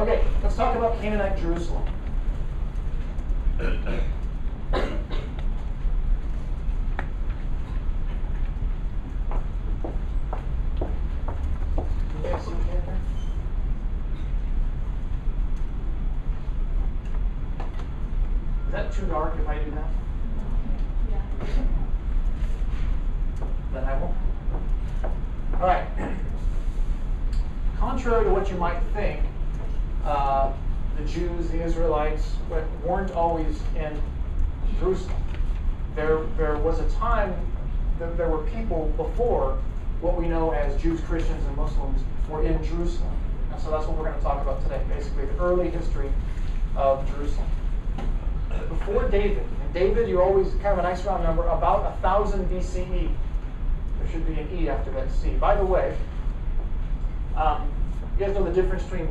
Okay, let's talk about Canaanite Jerusalem. Is that too dark if I do that? Yeah. Then I won't. All right. Contrary to what you might think, uh, the Jews, the Israelites, wa- weren't always in Jerusalem. There, there was a time that there were people before what we know as Jews, Christians, and Muslims were in Jerusalem. And so that's what we're going to talk about today, basically the early history of Jerusalem. Before David, and David, you're always kind of a nice round number, about 1000 BCE. There should be an E after that C. By the way, um, you guys know the difference between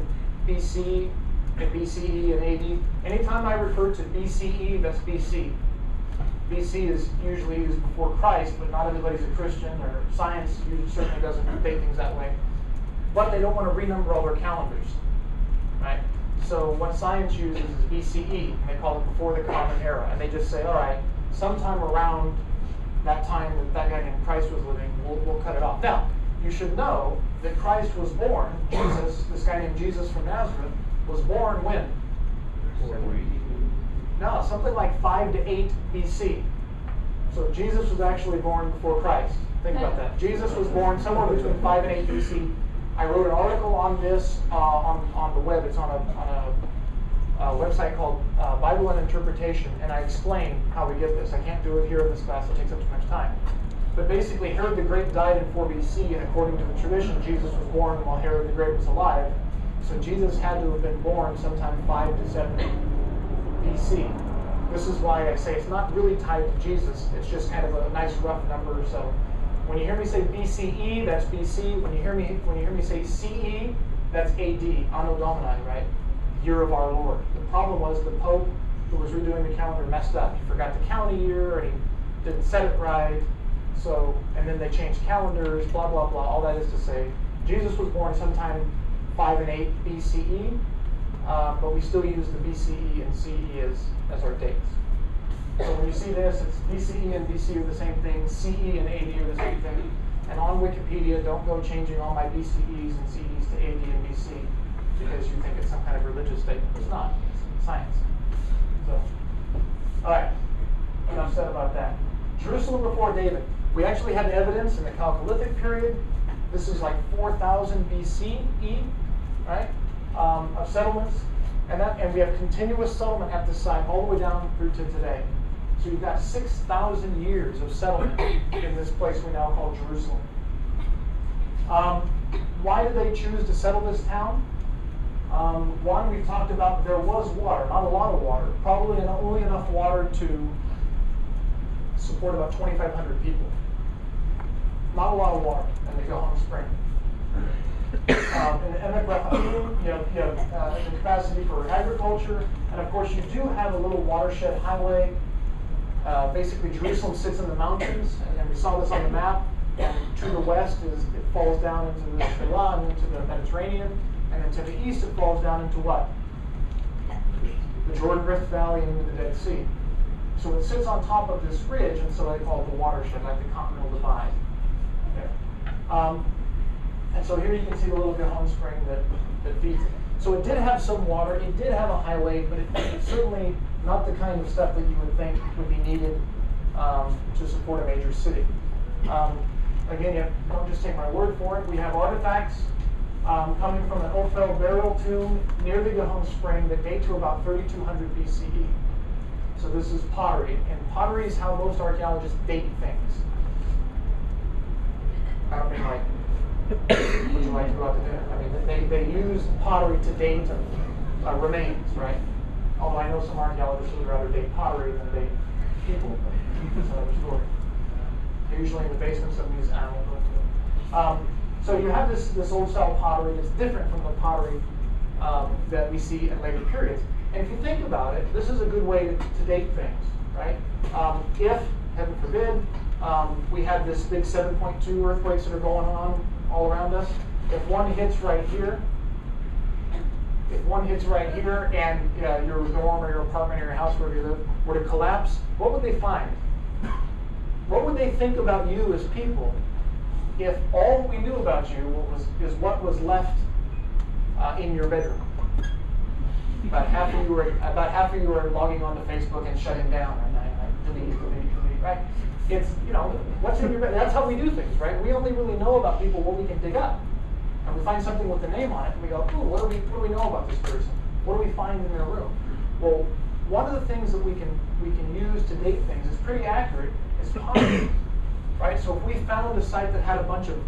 BC and BCE and AD? Anytime I refer to BCE, that's BC. BC is usually used before Christ, but not everybody's a Christian, or science certainly doesn't date things that way. But they don't want to renumber all their calendars, right? So what science uses is BCE, and they call it before the Common Era, and they just say, all right, sometime around that time that that guy named Christ was living, we'll, we'll cut it off. Now, you should know that Christ was born, Jesus, this guy named Jesus from Nazareth, was born when? No, something like 5 to 8 BC. So Jesus was actually born before Christ. Think about that. Jesus was born somewhere between 5 and 8 BC. I wrote an article on this uh, on, on the web. It's on a, on a, a website called uh, Bible and Interpretation, and I explain how we get this. I can't do it here in this class, it takes up too much time. But basically, Herod the Great died in 4 BC, and according to the tradition, Jesus was born while Herod the Great was alive. So Jesus had to have been born sometime 5 to 7 BC. This is why I say it's not really tied to Jesus. It's just kind of a nice rough number. So when you hear me say BCE, that's BC. When you hear me when you hear me say CE, that's AD, Anno Domini, right? Year of our Lord. The problem was the Pope who was redoing the calendar messed up. He forgot to count a year and he didn't set it right. So and then they changed calendars, blah blah blah. All that is to say, Jesus was born sometime five and eight BCE. Uh, but we still use the BCE and CE as, as our dates. So when you see this, it's BCE and BC are the same thing, CE and AD are the same thing. And on Wikipedia, don't go changing all my BCEs and CEs to AD and BC because you think it's some kind of religious statement. It's not. It's science. So, all right. Enough said about that. Jerusalem before David. We actually have evidence in the Chalcolithic period. This is like 4000 BCE, right? Um, of settlements, and that, and we have continuous settlement at this site all the way down through to today. So you've got 6,000 years of settlement in this place we now call Jerusalem. Um, why did they choose to settle this town? Um, one, we've talked about there was water, not a lot of water, probably only enough water to support about 2,500 people. Not a lot of water in the Gihon Spring um, in Emek Refaim, you have, you have uh, the capacity for agriculture, and of course you do have a little watershed highway. Uh, basically, Jerusalem sits in the mountains, and, and, we saw this on the map. And to the west is it falls down into the Shephelah and into the Mediterranean, and then to the east it falls down into what? The Jordan Rift Valley and into the Dead Sea. So it sits on top of this ridge, and so they call it the watershed, like the Continental Divide. There. Um, and so here you can see the little Gihon spring that, that feeds it. So it did have some water, it did have a highway, but it, it's certainly not the kind of stuff that you would think would be needed um, to support a major city. Um, again, you don't just take my word for it. We have artifacts um, coming from an Ophel burial tomb near the Gihon spring that date to about 3200 BCE. So this is pottery, and pottery is how most archaeologists date things. I don't mean like would you like to go out to dinner? I mean, they, they use pottery to date uh, remains, right? Although I know some archaeologists would rather date pottery than date people, but that's another story. They're usually in the basements of these animal um, So you have this, this old style pottery that's different from the pottery um, that we see in later periods. And if you think about it, this is a good way to, to date things, right? Um, if, heaven forbid, um, we had this big 7.2 earthquakes that are going on all around us. If one hits right here, if one hits right here and uh, your dorm or your apartment or your house, wherever you live, were to collapse, what would they find? What would they think about you as people if all we knew about you was is what was left uh, in your bedroom? About half of you were about half of you were logging onto Facebook and shutting down, and I, I delete, right? It's you know what's in your bed. That's how we do things, right? We only really know about people what we can dig up, and we find something with a name on it, and we go, ooh, what do we what do we know about this person? What do we find in their room? Well, one of the things that we can we can use to date things is pretty accurate. Is pottery, right? So if we found a site that had a bunch of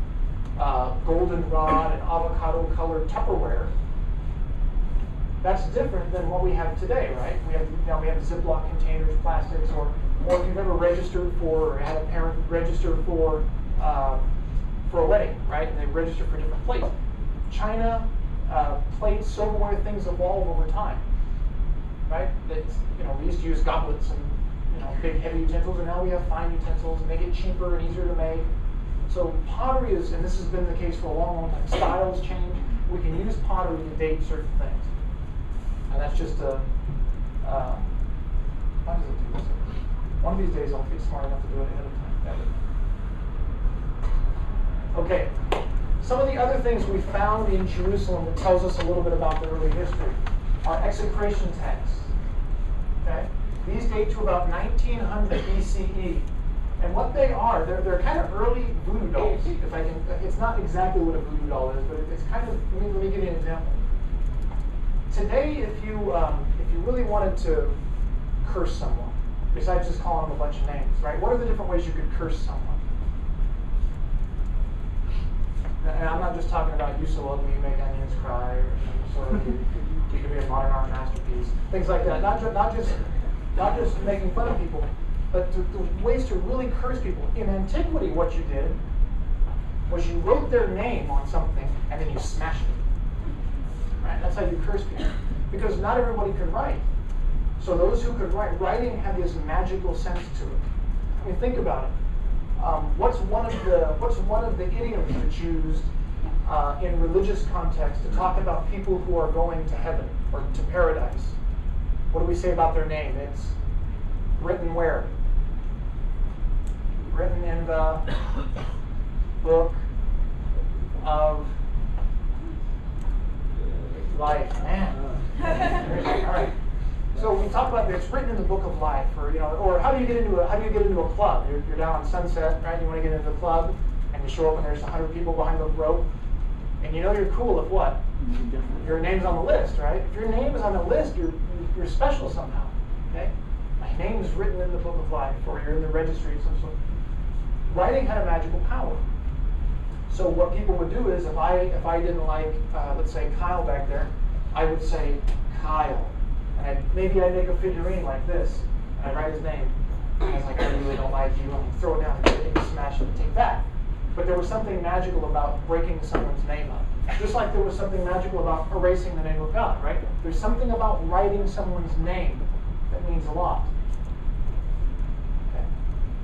uh, goldenrod and avocado colored Tupperware that's different than what we have today, right? We have now we have Ziploc containers, plastics, or or if you've ever registered for or had a parent register for uh, for a wedding, right? And they register for different plates. China uh, plates, silverware, things evolve over time, right? That's you know we used to use goblets and you know big heavy utensils, and now we have fine utensils, and they get cheaper and easier to make. So pottery is, and this has been the case for a long, long time. Styles change. We can use pottery to date certain things. And that's just a, uh, how does it do this? One of these days I'll be smart enough to do it ahead of time. Okay. Some of the other things we found in Jerusalem that tells us a little bit about the early history are execration texts. Okay? These date to about 1900 BCE. And what they are, they're, they're kind of early voodoo dolls. If I can, it's not exactly what a voodoo doll is, but it's kind of, let me, let me give you an example today, if you um, if you really wanted to curse someone, besides just calling them a bunch of names, right? What are the different ways you could curse someone? And I'm not just talking about you so ugly you make onions cry, or sort of you, could be a modern art masterpiece, things like that. Not just not just not just making fun of people, but to ways to really curse people. In antiquity, what you did was you wrote their name on something and then you smashed it. Right? That's how you curse people. Because not everybody could write. So those who could write, writing had this magical sense to it. I mean, think about it. Um, what's one of the what's one of the idioms that's used uh, in religious context to talk about people who are going to heaven or to paradise? What do we say about their name? It's written where? Written in the book of life, man. All right. So we talk about it's written in the book of life, or you know, or how do you get into a how do you get into a club? You're, you're down on Sunset, right? You want to get into the club, and you show up, and there's hundred people behind the rope, and you know you're cool if what? Your name's on the list, right? If your name is on the list, you're you're special somehow. Okay, my name is written in the book of life, or you're in the registry of some sort. Writing had a magical power. So what people would do is, if I if I didn't like, uh, let's say Kyle back there, I would say Kyle, and maybe I'd make a figurine like this, and I'd write his name. And I was like, I really don't like you, and throw it down and smash it and take that. But there was something magical about breaking someone's name up. Just like there was something magical about erasing the name of God, right? There's something about writing someone's name that means a lot. Okay.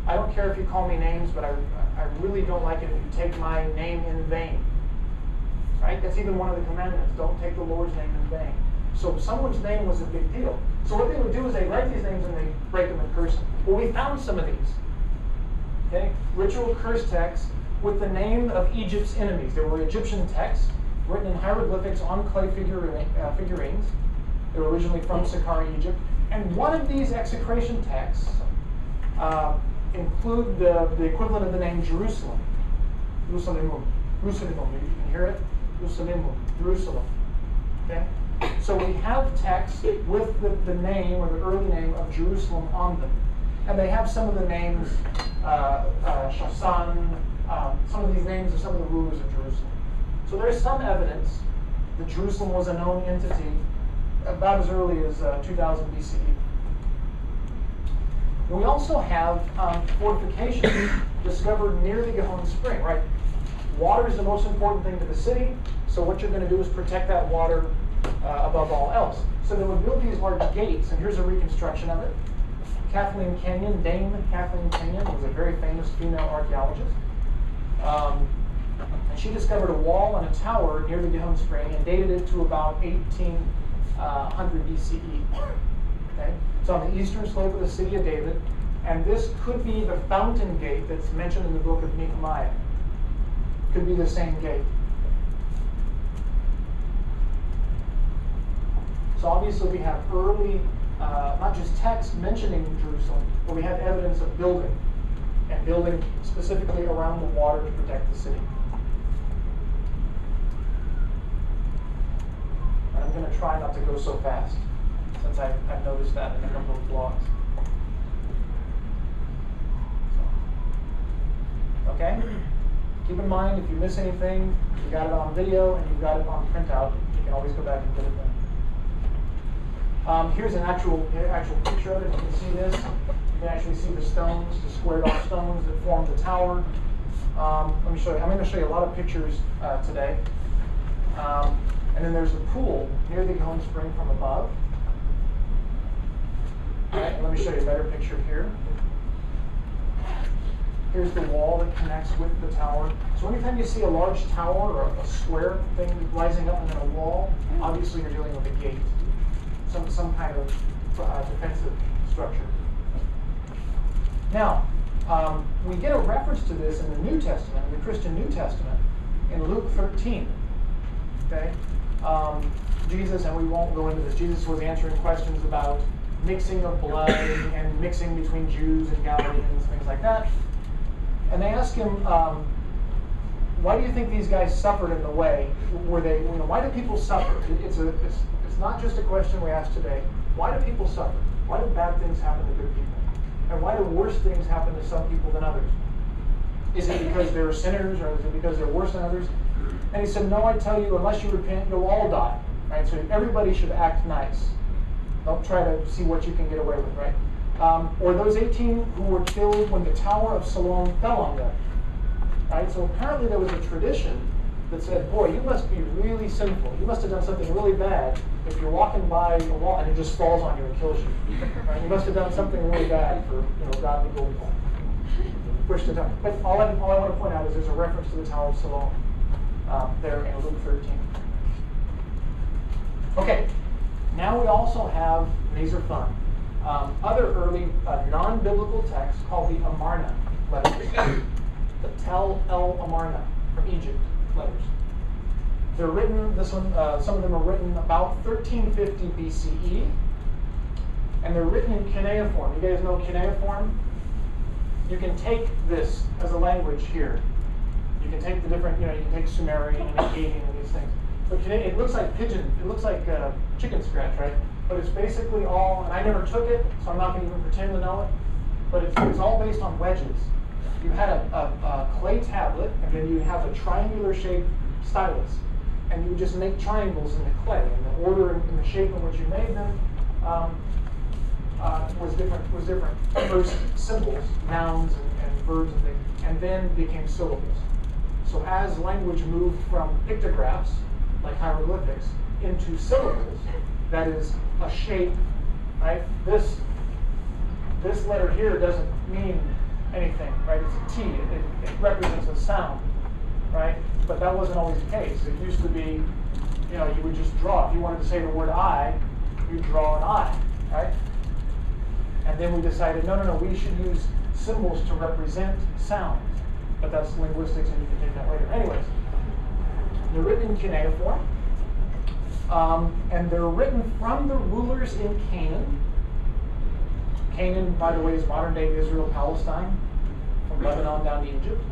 I don't care if you call me names, but I, I really don't like it if you take my name in vain. Right? That's even one of the commandments. Don't take the Lord's name in vain. So someone's name was a big deal. So what they would do is they write these names and they break them in curse them. Well, we found some of these. Okay? Ritual curse texts with the name of Egypt's enemies. They were Egyptian texts written in hieroglyphics on clay uh, figurines. They were originally from Saqqara, Egypt. And one of these execration texts uh, include the, the equivalent of the name Jerusalem. Jerusalem. Jerusalem. You can hear it? Jerusalem. Jerusalem. Okay? So we have texts with the, the name or the early name of Jerusalem on them. And they have some of the names, uh, uh, Shashan, um, some of these names are some of the rulers of Jerusalem. So there's some evidence that Jerusalem was a known entity about as early as uh, 2000 BCE. We also have um, fortifications discovered near the Gihon Spring, right? Water is the most important thing to the city, so what you're going to do is protect that water uh, above all else. So they would build these large gates, and here's a reconstruction of it. Kathleen Kenyon, Dame Kathleen Kenyon, was a very famous female archaeologist. Um, and she discovered a wall and a tower near the Gihon Spring and dated it to about 18, uh, 100 BCE. Okay? It's on the eastern slope of the city of David, and this could be the fountain gate that's mentioned in the book of Nehemiah. Could be the same gate. So obviously we have early, uh, not just text mentioning Jerusalem, but we have evidence of building, and building specifically around the water to protect the city. And I'm going to try not to go so fast, since I've, I've noticed that in a couple of blogs. Okay? Keep in mind, if you miss anything, you got it on video and you've got it on printout. You can always go back and get it. Um, here's an actual actual picture of it. You can see this. You can actually see the stones, the squared off stones that form the tower. Um, let me show you. I'm going to show you a lot of pictures uh, today. Um, and then there's a pool near the Gihon Spring from above. All right, let me show you a better picture here. Here's the wall that connects with the tower. So anytime you see a large tower or a square thing rising up and then a wall, obviously you're dealing with a gate, some, some kind of uh, defensive structure. Now, um, we get a reference to this in the New Testament, in the Christian New Testament, in Luke 13. Okay? Um, Jesus, and we won't go into this, Jesus was answering questions about mixing of blood and mixing between Jews and Galileans, things like that. And they ask him, um, why do you think these guys suffered in the way? Were they, you know, why do people suffer? It's, a, it's, it's not just a question we ask today. Why do people suffer? Why do bad things happen to good people? And why do worse things happen to some people than others? Is it because they're sinners or is it because they're worse than others? And he said, No, I tell you, unless you repent, you'll all die. Right? So everybody should act nice. Don't try to see what you can get away with, right? Um, or those 18 who were killed when the Tower of Siloam fell on them. Right? So apparently there was a tradition that said, boy, you must be really sinful. You must have done something really bad if you're walking by a wall and it just falls on you and kills you. Right? You must have done something really bad for you know, God to go push the tower. But all I, all I want to point out is there's a reference to the Tower of Siloam um, there in Luke 13. Okay, now we also have, these are fun, um, other early uh, non-biblical texts called the Amarna letters. the Tel El Amarna from Egypt letters. They're written, this one, uh, some of them are written about 1350 BCE, and they're written in cuneiform. You guys know cuneiform? You can take this as a language here. You can take the different, you know, you can take Sumerian and Akkadian and these things. But it looks like pigeon, it looks like uh, chicken scratch, right? But it's basically all, and I never took it, so I'm not going to even pretend to know it, but it's, it's all based on wedges. You had a, a, a clay tablet, and then you have a triangular shaped stylus. And you just make triangles in the clay, and the order and the shape in which you made them um, uh, was different. Was different. First symbols, nouns, and, and verbs and things, and then became syllables. So as language moved from pictographs, like hieroglyphics, into syllables, that is a shape, right? This this letter here doesn't mean anything, right? It's a T. It, it, it, represents a sound, right? But that wasn't always the case. It used to be, you know, you would just draw. If you wanted to say the word I, you draw an I, right? And then we decided, no, no, no, we should use symbols to represent sounds. But that's linguistics, and you can take that later. Anyways, they're written in cuneiform. Um, and they're written from the rulers in Canaan. Canaan, by the way, is modern day Israel, Palestine, from Lebanon down to Egypt,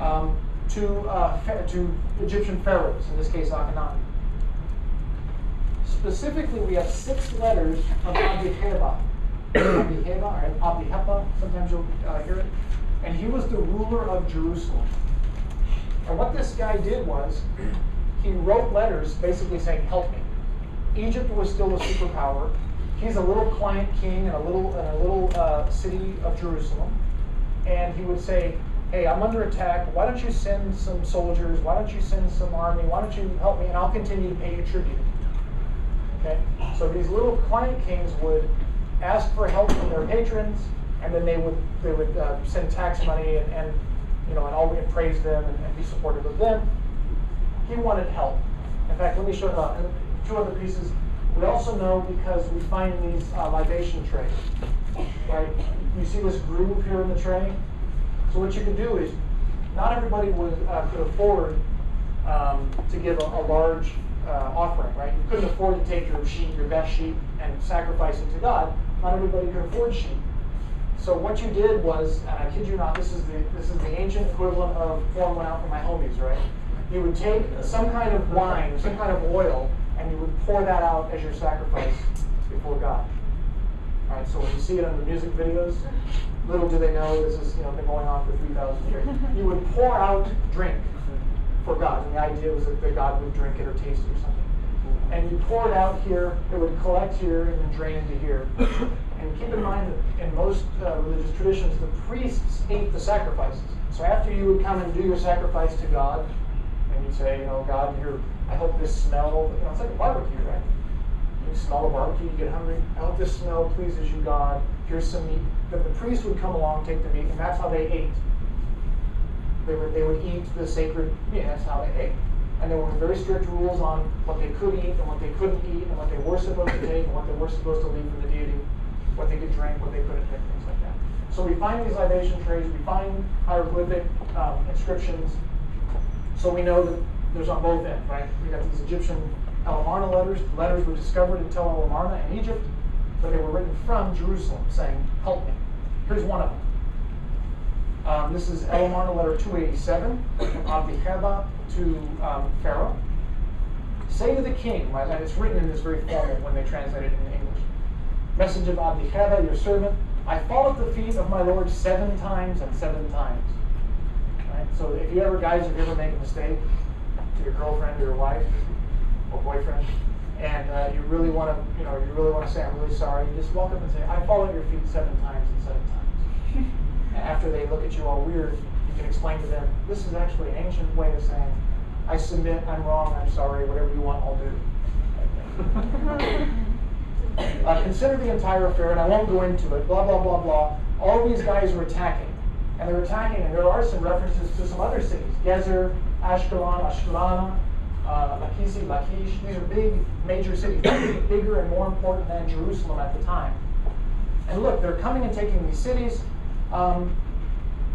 um, to, uh, to Egyptian pharaohs, in this case Akhenaten. Specifically, we have six letters of Abdiheba. Abdiheba, or Abdihepa, sometimes you'll uh, hear it. And he was the ruler of Jerusalem. And what this guy did was, he wrote letters basically saying, help me. Egypt was still a superpower. He's a little client king in a little, in a little uh, city of Jerusalem. And he would say, hey, I'm under attack. Why don't you send some soldiers? Why don't you send some army? Why don't you help me? And I'll continue to pay you tribute. Okay? So these little client kings would ask for help from their patrons, and then they would they would uh, send tax money and, and you know and all and praise them and, and be supportive of them he wanted help. In fact, let me show uh, two other pieces. We also know because we find these uh, libation trays, right? You see this groove here in the tray? So what you can do is, not everybody would, uh, could afford um, to give a, a large uh, offering, right? You couldn't afford to take your sheep, your best sheep, and sacrifice it to God. Not everybody could afford sheep. So what you did was, and I kid you not, this is the this is the ancient equivalent of pouring one out for my homies, right? You would take some kind of wine, some kind of oil, and you would pour that out as your sacrifice before God. All right, so when you see it in the music videos, little do they know this has you know been going on for three thousand years. You would pour out drink for God, and the idea was that, that God would drink it or taste it or something. And you pour it out here, it would collect here and then drain into here. And keep in mind that in most uh, religious traditions, the priests ate the sacrifices. So after you would come and do your sacrifice to God, you'd say, you know, God, here, I hope this smell, you know, it's like a barbecue, right? You smell a barbecue, you get hungry. I hope this smell pleases you, God. Here's some meat. That the priest would come along, take the meat, and that's how they ate. They would, they would eat the sacred meat. That's how they ate. And there were very strict rules on what they could eat and what they couldn't eat, and what they were supposed to take and what they were supposed to leave for the deity what they could drink, what they couldn't drink, things like that. So we find these libation trays, we find hieroglyphic um, inscriptions. So we know that there's on both ends, right? We got these Egyptian El Amarna letters. The letters were discovered in Tel El Amarna in Egypt, but they were written from Jerusalem saying, Help me. Here's one of them. Um, this is El Amarna letter 287 from Abdiheba to um, Pharaoh. Say to the king, right? And it's written in this very formal when they translate it in English message of Abdiheba, your servant, I fall at the feet of my Lord seven times and seven times. So if you ever, guys, if you ever make a mistake to your girlfriend or your wife or boyfriend, and uh, you really want to, you know, you really want to say, I'm really sorry, you just walk up and say, I fall at your feet seven times and seven times. and after they look at you all weird, you can explain to them, this is actually an ancient way of saying, I submit, I'm wrong, I'm sorry, whatever you want, I'll do. Uh, consider the entire affair, and I won't go into it, blah, blah, blah, blah. All these guys are attacking. And they're attacking, and there are some references to some other cities Gezer, Ashkelon, Ashkelon, uh, Lachish, Lachish. These are big, major cities, bigger and more important than Jerusalem at the time. And look, they're coming and taking these cities. Um,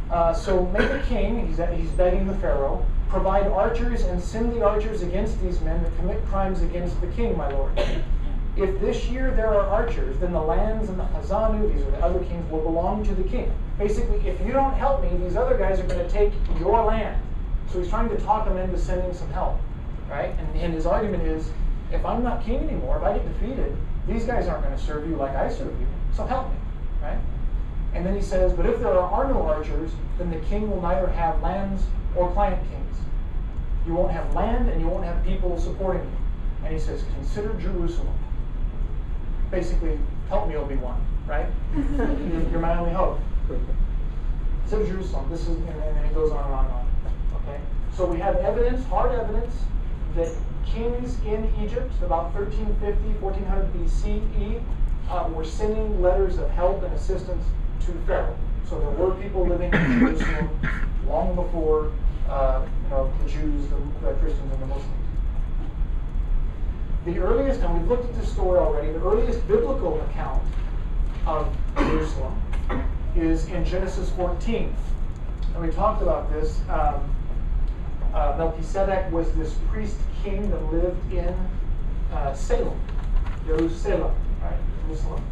uh, so make a king, he's, he's begging the Pharaoh, provide archers and send the archers against these men that commit crimes against the king, my lord. If this year there are archers, then the lands and the Hazanu, these are the other kings, will belong to the king. Basically, if you don't help me, these other guys are going to take your land. So he's trying to talk them into sending some help, right? And, and his argument is, if I'm not king anymore, if I get defeated, these guys aren't going to serve you like I serve you. So help me, right? And then he says, but if there are no archers, then the king will neither have lands or client kings. You won't have land and you won't have people supporting you. And he says, consider Jerusalem basically, help me, Obi-Wan, right? You're my only hope. So Jerusalem, this is, and then it goes on and on and on. Okay? So we have evidence, hard evidence, that kings in Egypt, about 1350, 1400 BCE, uh, were sending letters of help and assistance to Pharaoh. So there were people living in Jerusalem long before uh, you know, the Jews, the, the Christians, and the Muslims the earliest, and we've looked at this story already, the earliest biblical account of Jerusalem is in Genesis 14. And we talked about this. Um, uh, Melchizedek was this priest king that lived in uh, Salem, Jerusalem, right? Jerusalem.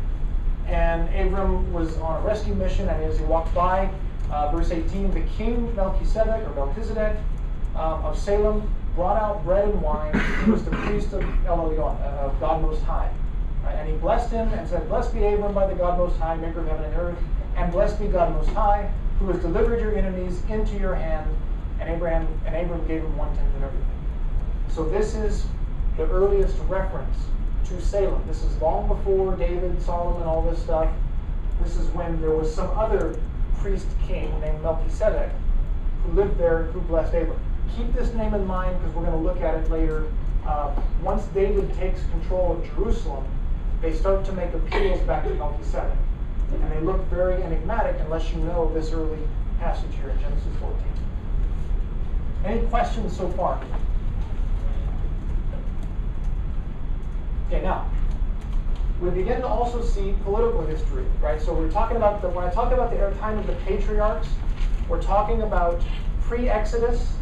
And Abram was on a rescue mission, and as he walked by, uh, verse 18, the king Melchizedek, or Melchizedek um, of Salem, brought out bread and wine. He was the priest of El Elyon, uh, of God Most High. Right? And he blessed him and said, Blessed be Abram by the God Most High, maker of heaven and earth, and blessed be God Most High, who has delivered your enemies into your hand. And Abraham and Abram gave him one tenth of everything. So this is the earliest reference to Salem. This is long before David, Solomon, all this stuff. This is when there was some other priest king named Melchizedek who lived there who blessed Abram keep this name in mind because we're going to look at it later. Uh, once David takes control of Jerusalem, they start to make appeals back to Melchizedek. And they look very enigmatic unless you know this early passage here in Genesis 14. Any questions so far? Okay, now, we begin to also see political history, right? So we're talking about the, when I talk about the time of the patriarchs, we're talking about pre-Exodus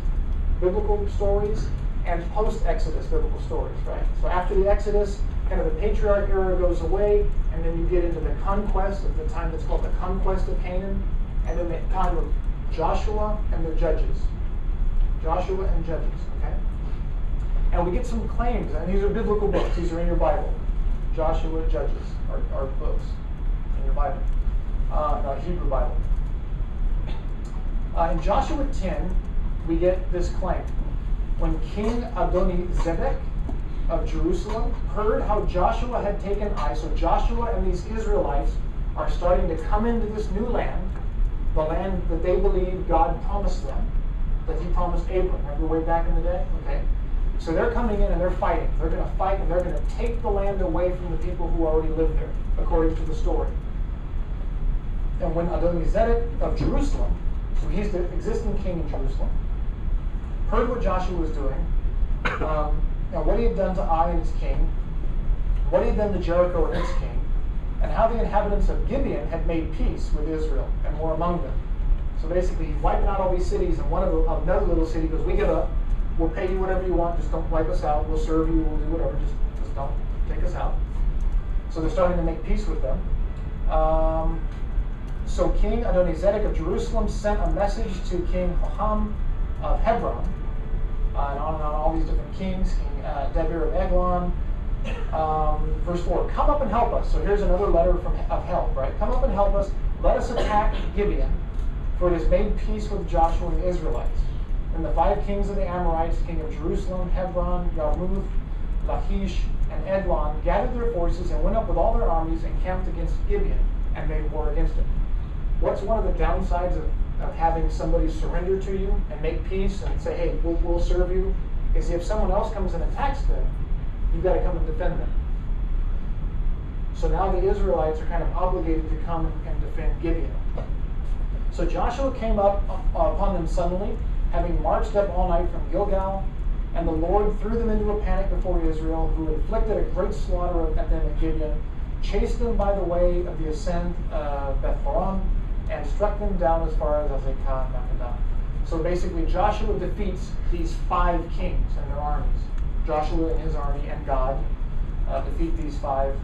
biblical stories and post-Exodus biblical stories, right? So after the Exodus, kind of the patriarch era goes away, and then you get into the conquest of the time that's called the conquest of Canaan, and then the time of Joshua and the judges. Joshua and Judges, okay? And we get some claims, and these are biblical books, these are in your Bible. Joshua, Judges are, are books in your Bible, uh, Hebrew Bible. Uh, in Joshua 10, we get this claim. When King Adoni Zedek of Jerusalem heard how Joshua had taken Ai, so Joshua and these Israelites are starting to come into this new land, the land that they believe God promised them, that He promised Abram. Remember way back in the day? Okay. So they're coming in and they're fighting. They're going to fight and they're going to take the land away from the people who already live there, according to the story. And when Adonizedek of Jerusalem, so he's the existing king in Jerusalem, heard what Joshua was doing, um, and what he had done to Ai and its king, what he had done to Jericho and its king, and how the inhabitants of Gibeon had made peace with Israel and were among them. So basically, he's wiping out all these cities, and one of the, another little city goes, "We give up. We'll pay you whatever you want. Just don't wipe us out. We'll serve you. We'll do whatever. Just, just don't take us out." So they're starting to make peace with them. Um, so King Adonizedek of Jerusalem sent a message to King Hoham of Hebron, uh, and on and on, all these different kings, King uh, Debir of Eglon. Um, verse 4, come up and help us. So here's another letter from, of help, right? Come up and help us. Let us attack Gibeon, for it has made peace with Joshua and the Israelites. And the five kings of the Amorites, king of Jerusalem, Hebron, Yarmuth, Lachish, and Eglon, gathered their forces and went up with all their armies and camped against Gibeon and made war against it. What's one of the downsides of, of having somebody surrender to you and make peace and say, hey, we'll, we'll serve you? Is if someone else comes and attacks them, you've got to come and defend them. So now the Israelites are kind of obligated to come and defend Gibeon. So Joshua came up uh, upon them suddenly, having marched up all night from Gilgal, and the Lord threw them into a panic before Israel, who inflicted a great slaughter at them at Gibeon, chased them by the way of the ascent of Beth Horon, and struck them down as far as Azekah and Makkedah. So basically, Joshua defeats these five kings and their armies. Joshua and his army and God uh, defeat these five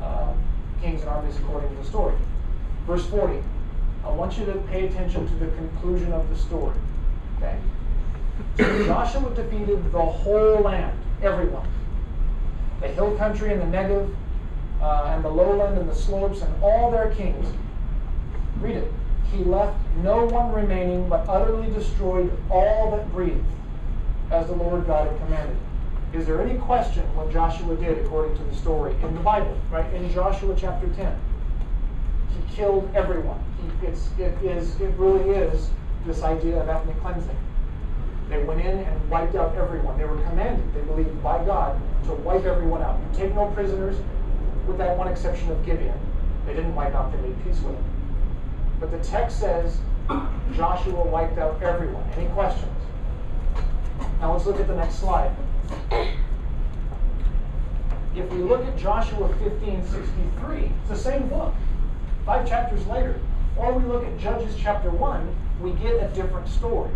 uh, kings and armies according to the story. Verse 40. I want you to pay attention to the conclusion of the story. Okay? So Joshua defeated the whole land, everyone. The hill country and the Negev, uh, and the lowland and the slopes, and all their kings. Read it. He left no one remaining, but utterly destroyed all that breathed, as the Lord God had commanded. Is there any question what Joshua did according to the story in the Bible, right? In Joshua chapter 10. He killed everyone. He, it's, it, is, it really is this idea of ethnic cleansing. They went in and wiped out everyone. They were commanded, they believed by God, to wipe everyone out. You take no prisoners, with that one exception of Gibeon. They didn't wipe out, they made peace with them. But the text says Joshua wiped out everyone. Any questions? Now let's look at the next slide. If we look at Joshua 1563, it's the same book, five chapters later. Or we look at Judges chapter 1, we get a different story.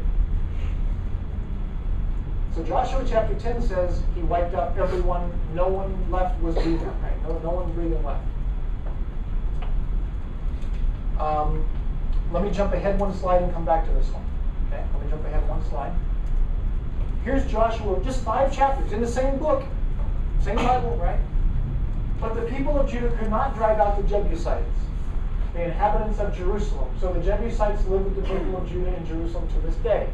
So Joshua chapter 10 says he wiped out everyone, no one left was breathing, right? No, no one breathing left. Um, let me jump ahead one slide and come back to this one. Okay, let me jump ahead one slide. Here's Joshua, just five chapters in the same book, same Bible, right? But the people of Judah could not drive out the Jebusites, the inhabitants of Jerusalem. So the Jebusites live with the people of Judah in Jerusalem to this day.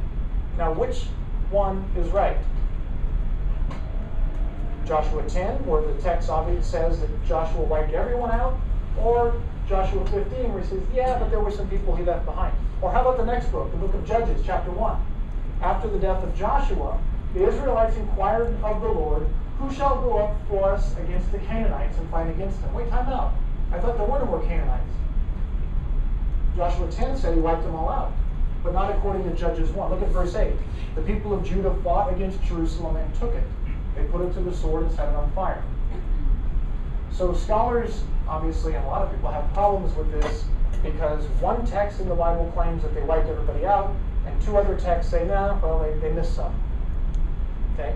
Now, which one is right? Joshua 10, where the text obviously says that Joshua wiped everyone out, or Joshua 15, where he says, yeah, but there were some people he left behind. Or how about the next book, the book of Judges, chapter 1? After the death of Joshua, the Israelites inquired of the Lord, Who shall go up for us against the Canaanites and fight against them? Wait, time out. I thought there were no more Canaanites. Joshua 10 said he wiped them all out, but not according to Judges 1. Look at verse 8. The people of Judah fought against Jerusalem and took it. They put it to the sword and set it on fire. So scholars, obviously, and a lot of people have problems with this because one text in the Bible claims that they wiped everybody out, and two other texts say, nah, well, they, they missed some. Okay?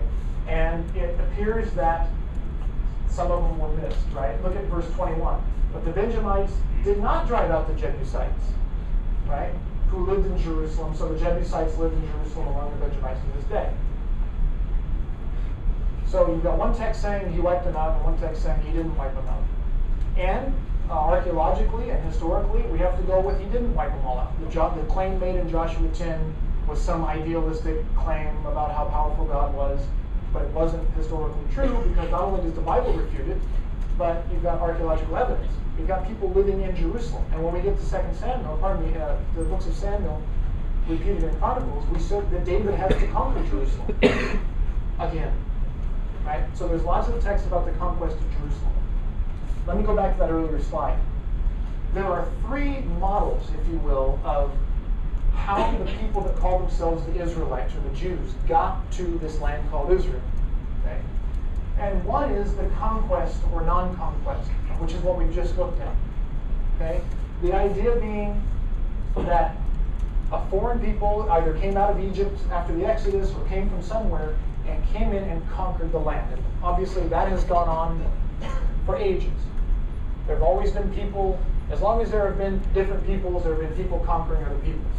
And it appears that some of them were missed, right? Look at verse 21. But the Benjamites did not drive out the Jebusites, right? Who lived in Jerusalem. So the Jebusites lived in Jerusalem along the Benjamites to this day. So you've got one text saying he wiped them out, and one text saying he didn't wipe them out. And uh, archaeologically and historically, we have to go with he didn't wipe them all out. The, the claim made in Joshua 10 was some idealistic claim about how powerful God was, but it wasn't historically true because not only does the Bible refute it, but you've got archaeological evidence. You've got people living in Jerusalem. And when we get to Second Samuel, pardon me, uh, the books of Samuel repeated in Chronicles, we said that David has to conquer Jerusalem again. Right? So there's lots of text about the conquest of Jerusalem. Let me go back to that earlier slide. There are three models, if you will, of how the people that call themselves the Israelites or the Jews got to this land called Israel. Okay? And one is the conquest or non-conquest, which is what we've just looked at. Okay? The idea being that a foreign people either came out of Egypt after the Exodus or came from somewhere and came in and conquered the land. And obviously that has gone on for ages. There have always been people, as long as there have been different peoples, there have been people conquering other peoples.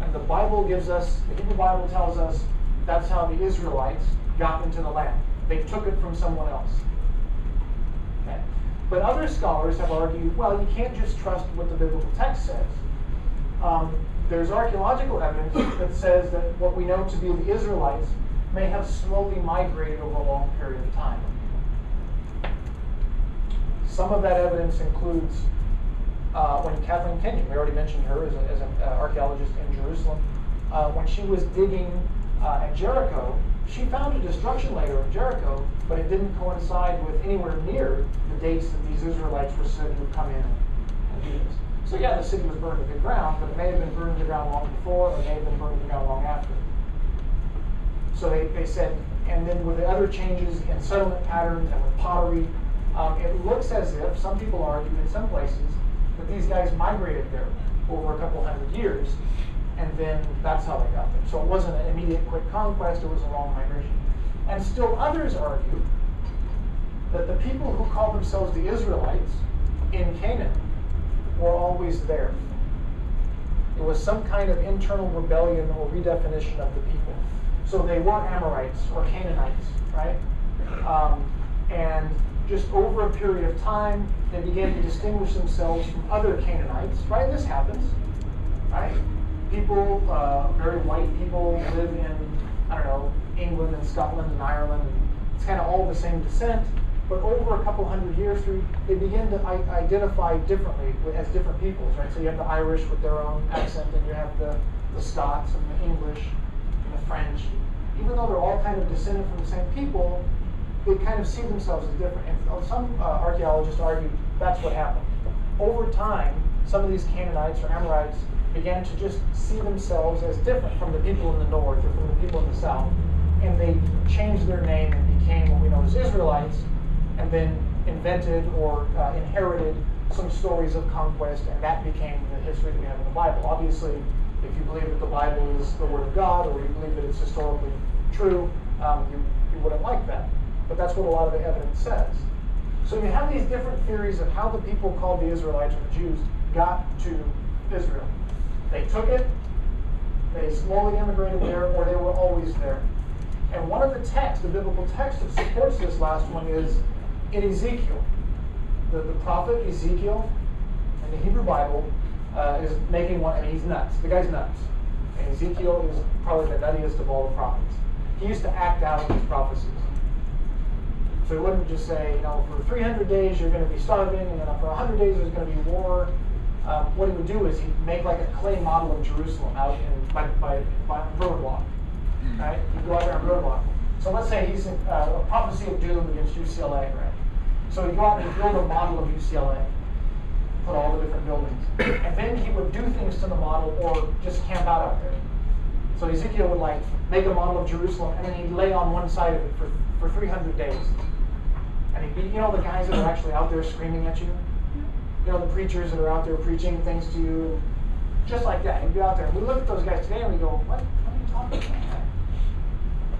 And the Bible gives us, the Hebrew Bible tells us that's how the Israelites got into the land. They took it from someone else. Okay. But other scholars have argued, well, you can't just trust what the biblical text says. Um, there's archaeological evidence that says that what we know to be the Israelites may have slowly migrated over a long period of time. Some of that evidence includes uh, when Kathleen Kenyon, we already mentioned her as, as an uh, archaeologist in Jerusalem, uh, when she was digging uh, at Jericho, she found a destruction layer of Jericho, but it didn't coincide with anywhere near the dates that these Israelites were said to have come in and do this. So yeah, the city was burned to the ground, but it may have been burned to the ground long before, or it may have been burned to the ground long after. So they, they said, and then with the other changes in settlement patterns and with pottery, um, it looks as if, some people argue in some places, that these guys migrated there over a couple hundred years, and then that's how they got there. So it wasn't an immediate quick conquest, it was a long migration. And still others argue that the people who call themselves the Israelites in Canaan were always there. It was some kind of internal rebellion or redefinition of the people. So they were Amorites or Canaanites, right? Um, and just over a period of time, they began to distinguish themselves from other Canaanites, right? This happens, right? People, uh, very white people, live in, I don't know, England and Scotland and Ireland. And it's kind of all the same descent, but over a couple hundred years they begin to identify differently as different peoples, right? So you have the Irish with their own accent, and you have the, the Scots and the English French. Even though they're all kind of descended from the same people, they kind of see themselves as different. And some uh, archaeologists argue that's what happened. Over time, some of these Canaanites or Amorites began to just see themselves as different from the people in the north or from the people in the south. And they changed their name and became what we know as Israelites, and then invented or uh, inherited some stories of conquest, and that became the history that we have in the Bible. Obviously, if you believe that the Bible is the Word of God, or you believe that it's historically true, um, you, you wouldn't like that. But that's what a lot of the evidence says. So you have these different theories of how the people called the Israelites or the Jews got to Israel. They took it, they slowly immigrated there, or they were always there. And one of the texts, the biblical text that supports this last one is in Ezekiel. The, the prophet Ezekiel in the Hebrew Bible uh, is making one, I mean, he's nuts. The guy's nuts. And Ezekiel is probably the nuttiest of all the prophets. He used to act out his prophecies. So he wouldn't just say, you know, for 300 days you're going to be starving, and then for 100 days there's going to be war. Um, what he would do is he'd make like a clay model of Jerusalem out in by by, by roadblock, right? He'd go out there and roadblock. So let's say he's in, uh, a prophecy of doom against UCLA, right? So he'd go out and build a model of UCLA, put all the different buildings, and then he would do things to the model or just camp out out there. So Ezekiel would like make a model of Jerusalem, and then he'd lay on one side of it for, for 300 days And he'd be, you know, the guys that are actually out there screaming at you? You know, the preachers that are out there preaching things to you, just like that. He'd be out there. And we look at those guys today and we go, what, what are you talking about?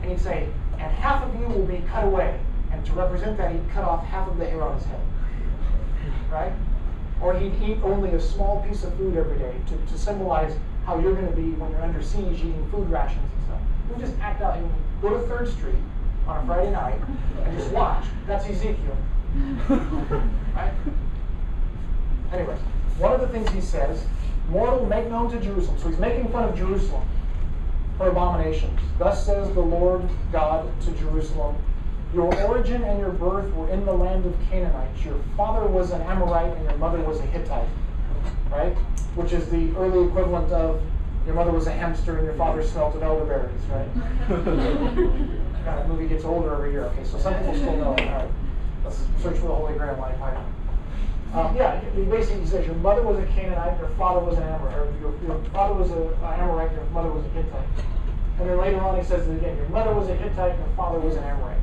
And he'd say, and half of you will be cut away. And to represent that, he'd cut off half of the hair on his head. Right? Or he'd eat only a small piece of food every day to, to symbolize how you're going to be when you're under siege eating food rations and stuff. You just act out. You go to 3rd Street on a Friday night and just watch. That's Ezekiel. right? Anyways, one of the things he says, mortal, make known to Jerusalem. So he's making fun of Jerusalem her abominations. Thus says the Lord God to Jerusalem Your origin and your birth were in the land of Canaanites. Your father was an Amorite and your mother was a Hittite. Right? Which is the early equivalent of your mother was a hamster and your father smelled of elderberries, right? God, that movie gets older every year. Okay, so some people still know. All right. Let's search for the Holy Grail, Monty Python. Um, yeah, he basically says your mother was a Canaanite, your father was an Amorite, or your, your father was an Amorite, your mother was a Hittite. And then later on he says it again, your mother was a Hittite, and your father was an Amorite.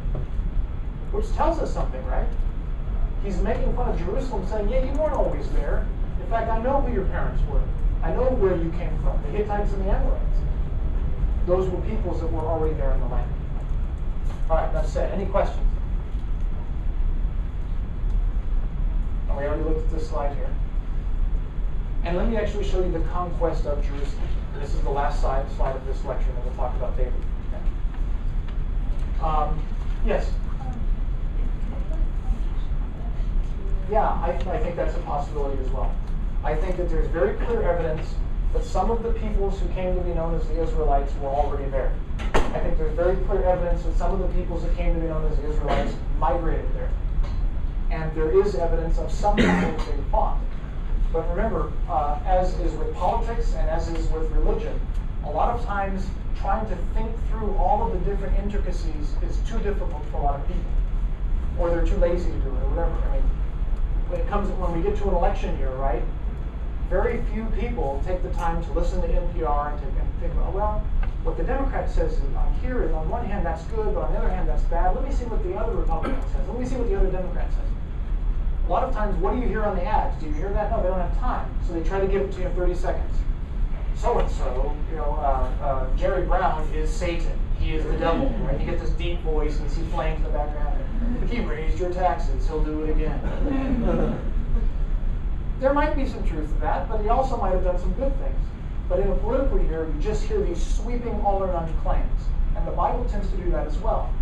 Which tells us something, right? He's making fun of Jerusalem, saying, yeah, you weren't always there. In fact, I know who your parents were. I know where you came from, the Hittites and the Amorites. Those were peoples that were already there in the land. All right, that's it. Any questions? And we already looked at this slide here. And let me actually show you the conquest of Jerusalem. This is the last slide, slide of this lecture, and we'll talk about David. Okay. Um, yes? Yeah, I, I think that's a possibility as well. I think that there's very clear evidence that some of the peoples who came to be known as the Israelites were already there. I think there's very clear evidence that some of the peoples that came to be known as the Israelites migrated there and there is evidence of some battles being fought. But remember, uh, as is with politics and as is with religion, a lot of times trying to think through all of the different intricacies is too difficult for a lot of people, or they're too lazy to do it, or whatever. I mean, when it comes when we get to an election year, right? Very few people take the time to listen to NPR and, to, and think, well, well, what the Democrat says on here is on one hand that's good, but on the other hand that's bad. Let me see what the other Republican says. Let me see what the other Democrat says. A lot of times, what do you hear on the ads? Do you hear that? No, they don't have time. So they try to give it to you in 30 seconds. So and so, you know, uh, uh, Jerry Brown is Satan. He is the devil, right? You get this deep voice and you see flames in the background. He raised your taxes. He'll do it again. there might be some truth to that, but he also might have done some good things. But in a political year, you just hear these sweeping all or none claims. And the Bible tends to do that as well.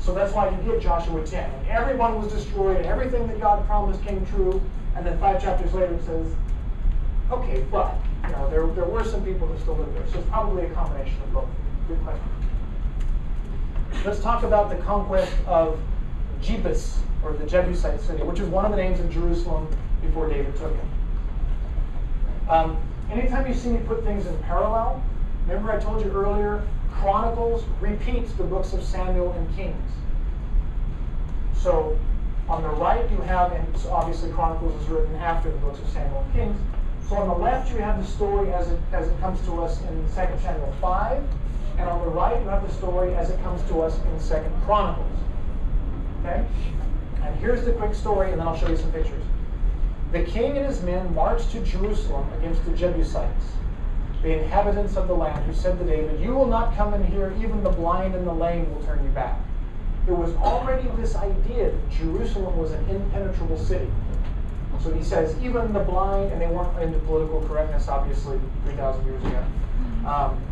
So that's why you get Joshua 10. And everyone was destroyed, and everything that God promised came true. And then five chapters later it says, okay, but you know, there, there were some people who still live there. So it's probably a combination of both. Good question. Let's talk about the conquest of Jebus, or the Jebusite city, which is one of the names of Jerusalem before David took it. Um, anytime you see me put things in parallel, remember I told you earlier Chronicles repeats the books of Samuel and Kings. So on the right you have, and so obviously Chronicles is written after the books of Samuel and Kings. So on the left you have the story as it as it comes to us in 2 Samuel 5, and on the right you have the story as it comes to us in Second Chronicles. Okay? And here's the quick story, and then I'll show you some pictures. The king and his men marched to Jerusalem against the Jebusites the inhabitants of the land, who said to David, You will not come in here, even the blind and the lame will turn you back. There was already this idea that Jerusalem was an impenetrable city. So he says, even the blind, and they weren't into political correctness, obviously, 3,000 years ago. Um,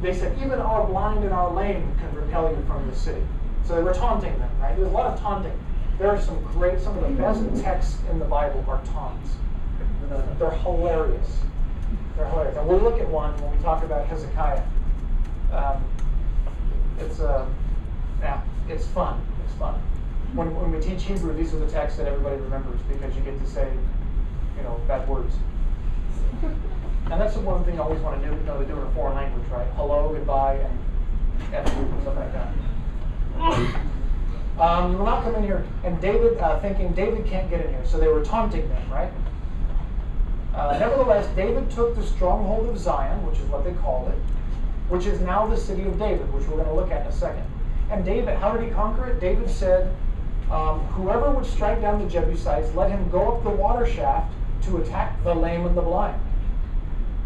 they said, even our blind and our lame can repel you from the city. So they were taunting them, right? There's a lot of taunting. There are some great, some of the best texts in the Bible are taunts. They're hilarious. They're hilarious. And we'll look at one when we talk about Hezekiah. Um, it's uh, yeah, it's fun. It's fun. When, when we teach Hebrew, these are the texts that everybody remembers because you get to say, you know, bad words. And that's the one thing I always want to do, know, to do in a foreign language, right? Hello, goodbye, and F you, and stuff like that. Um, we'll not come in here. And David, uh, thinking David can't get in here. So they were taunting them, right? Uh, nevertheless, David took the stronghold of Zion, which is what they called it, which is now the city of David, which we're going to look at in a second. And David, how did he conquer it? David said, Um, whoever would strike down the Jebusites, let him go up the water shaft to attack the lame and the blind.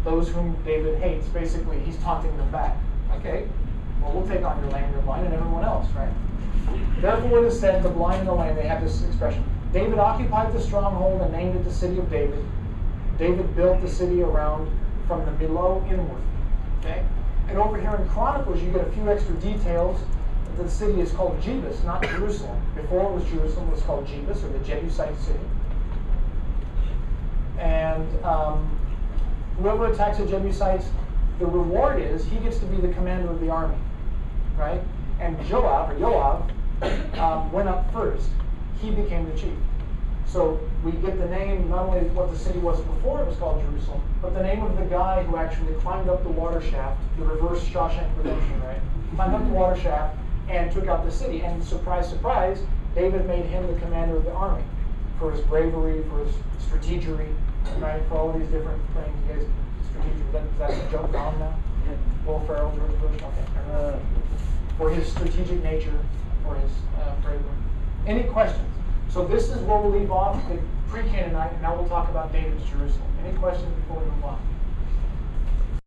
Those whom David hates, basically, he's taunting them back. Okay, well, we'll take on your lame your blind and everyone else, right? Therefore, it is said, the blind and the lame, they have this expression. David occupied the stronghold and named it the city of David. David built the city around from the Millo inward. Okay? And over here in Chronicles, you get a few extra details. That the city is called Jebus, not Jerusalem. Before it was Jerusalem, it was called Jebus, or the Jebusite city. And um, whoever attacks the Jebusites, the reward is he gets to be the commander of the army, right? And Joab, or Joab, um, went up first. He became the chief. So we get the name, not only what the city was before it was called Jerusalem, but the name of the guy who actually climbed up the water shaft, the reverse Shawshank Redemption, right? Climbed up the water shaft and took out the city. And surprise, surprise, David made him the commander of the army for his bravery, for his strategery, right? For all these different things. You guys, strategic, that, that's a joke on now? Will Ferrell, George Bush, okay. Uh, for his strategic nature, for his uh, bravery. Any questions? So this is where we'll leave off the pre-Canaanite. And now we'll talk about David's Jerusalem. Any questions before we move on?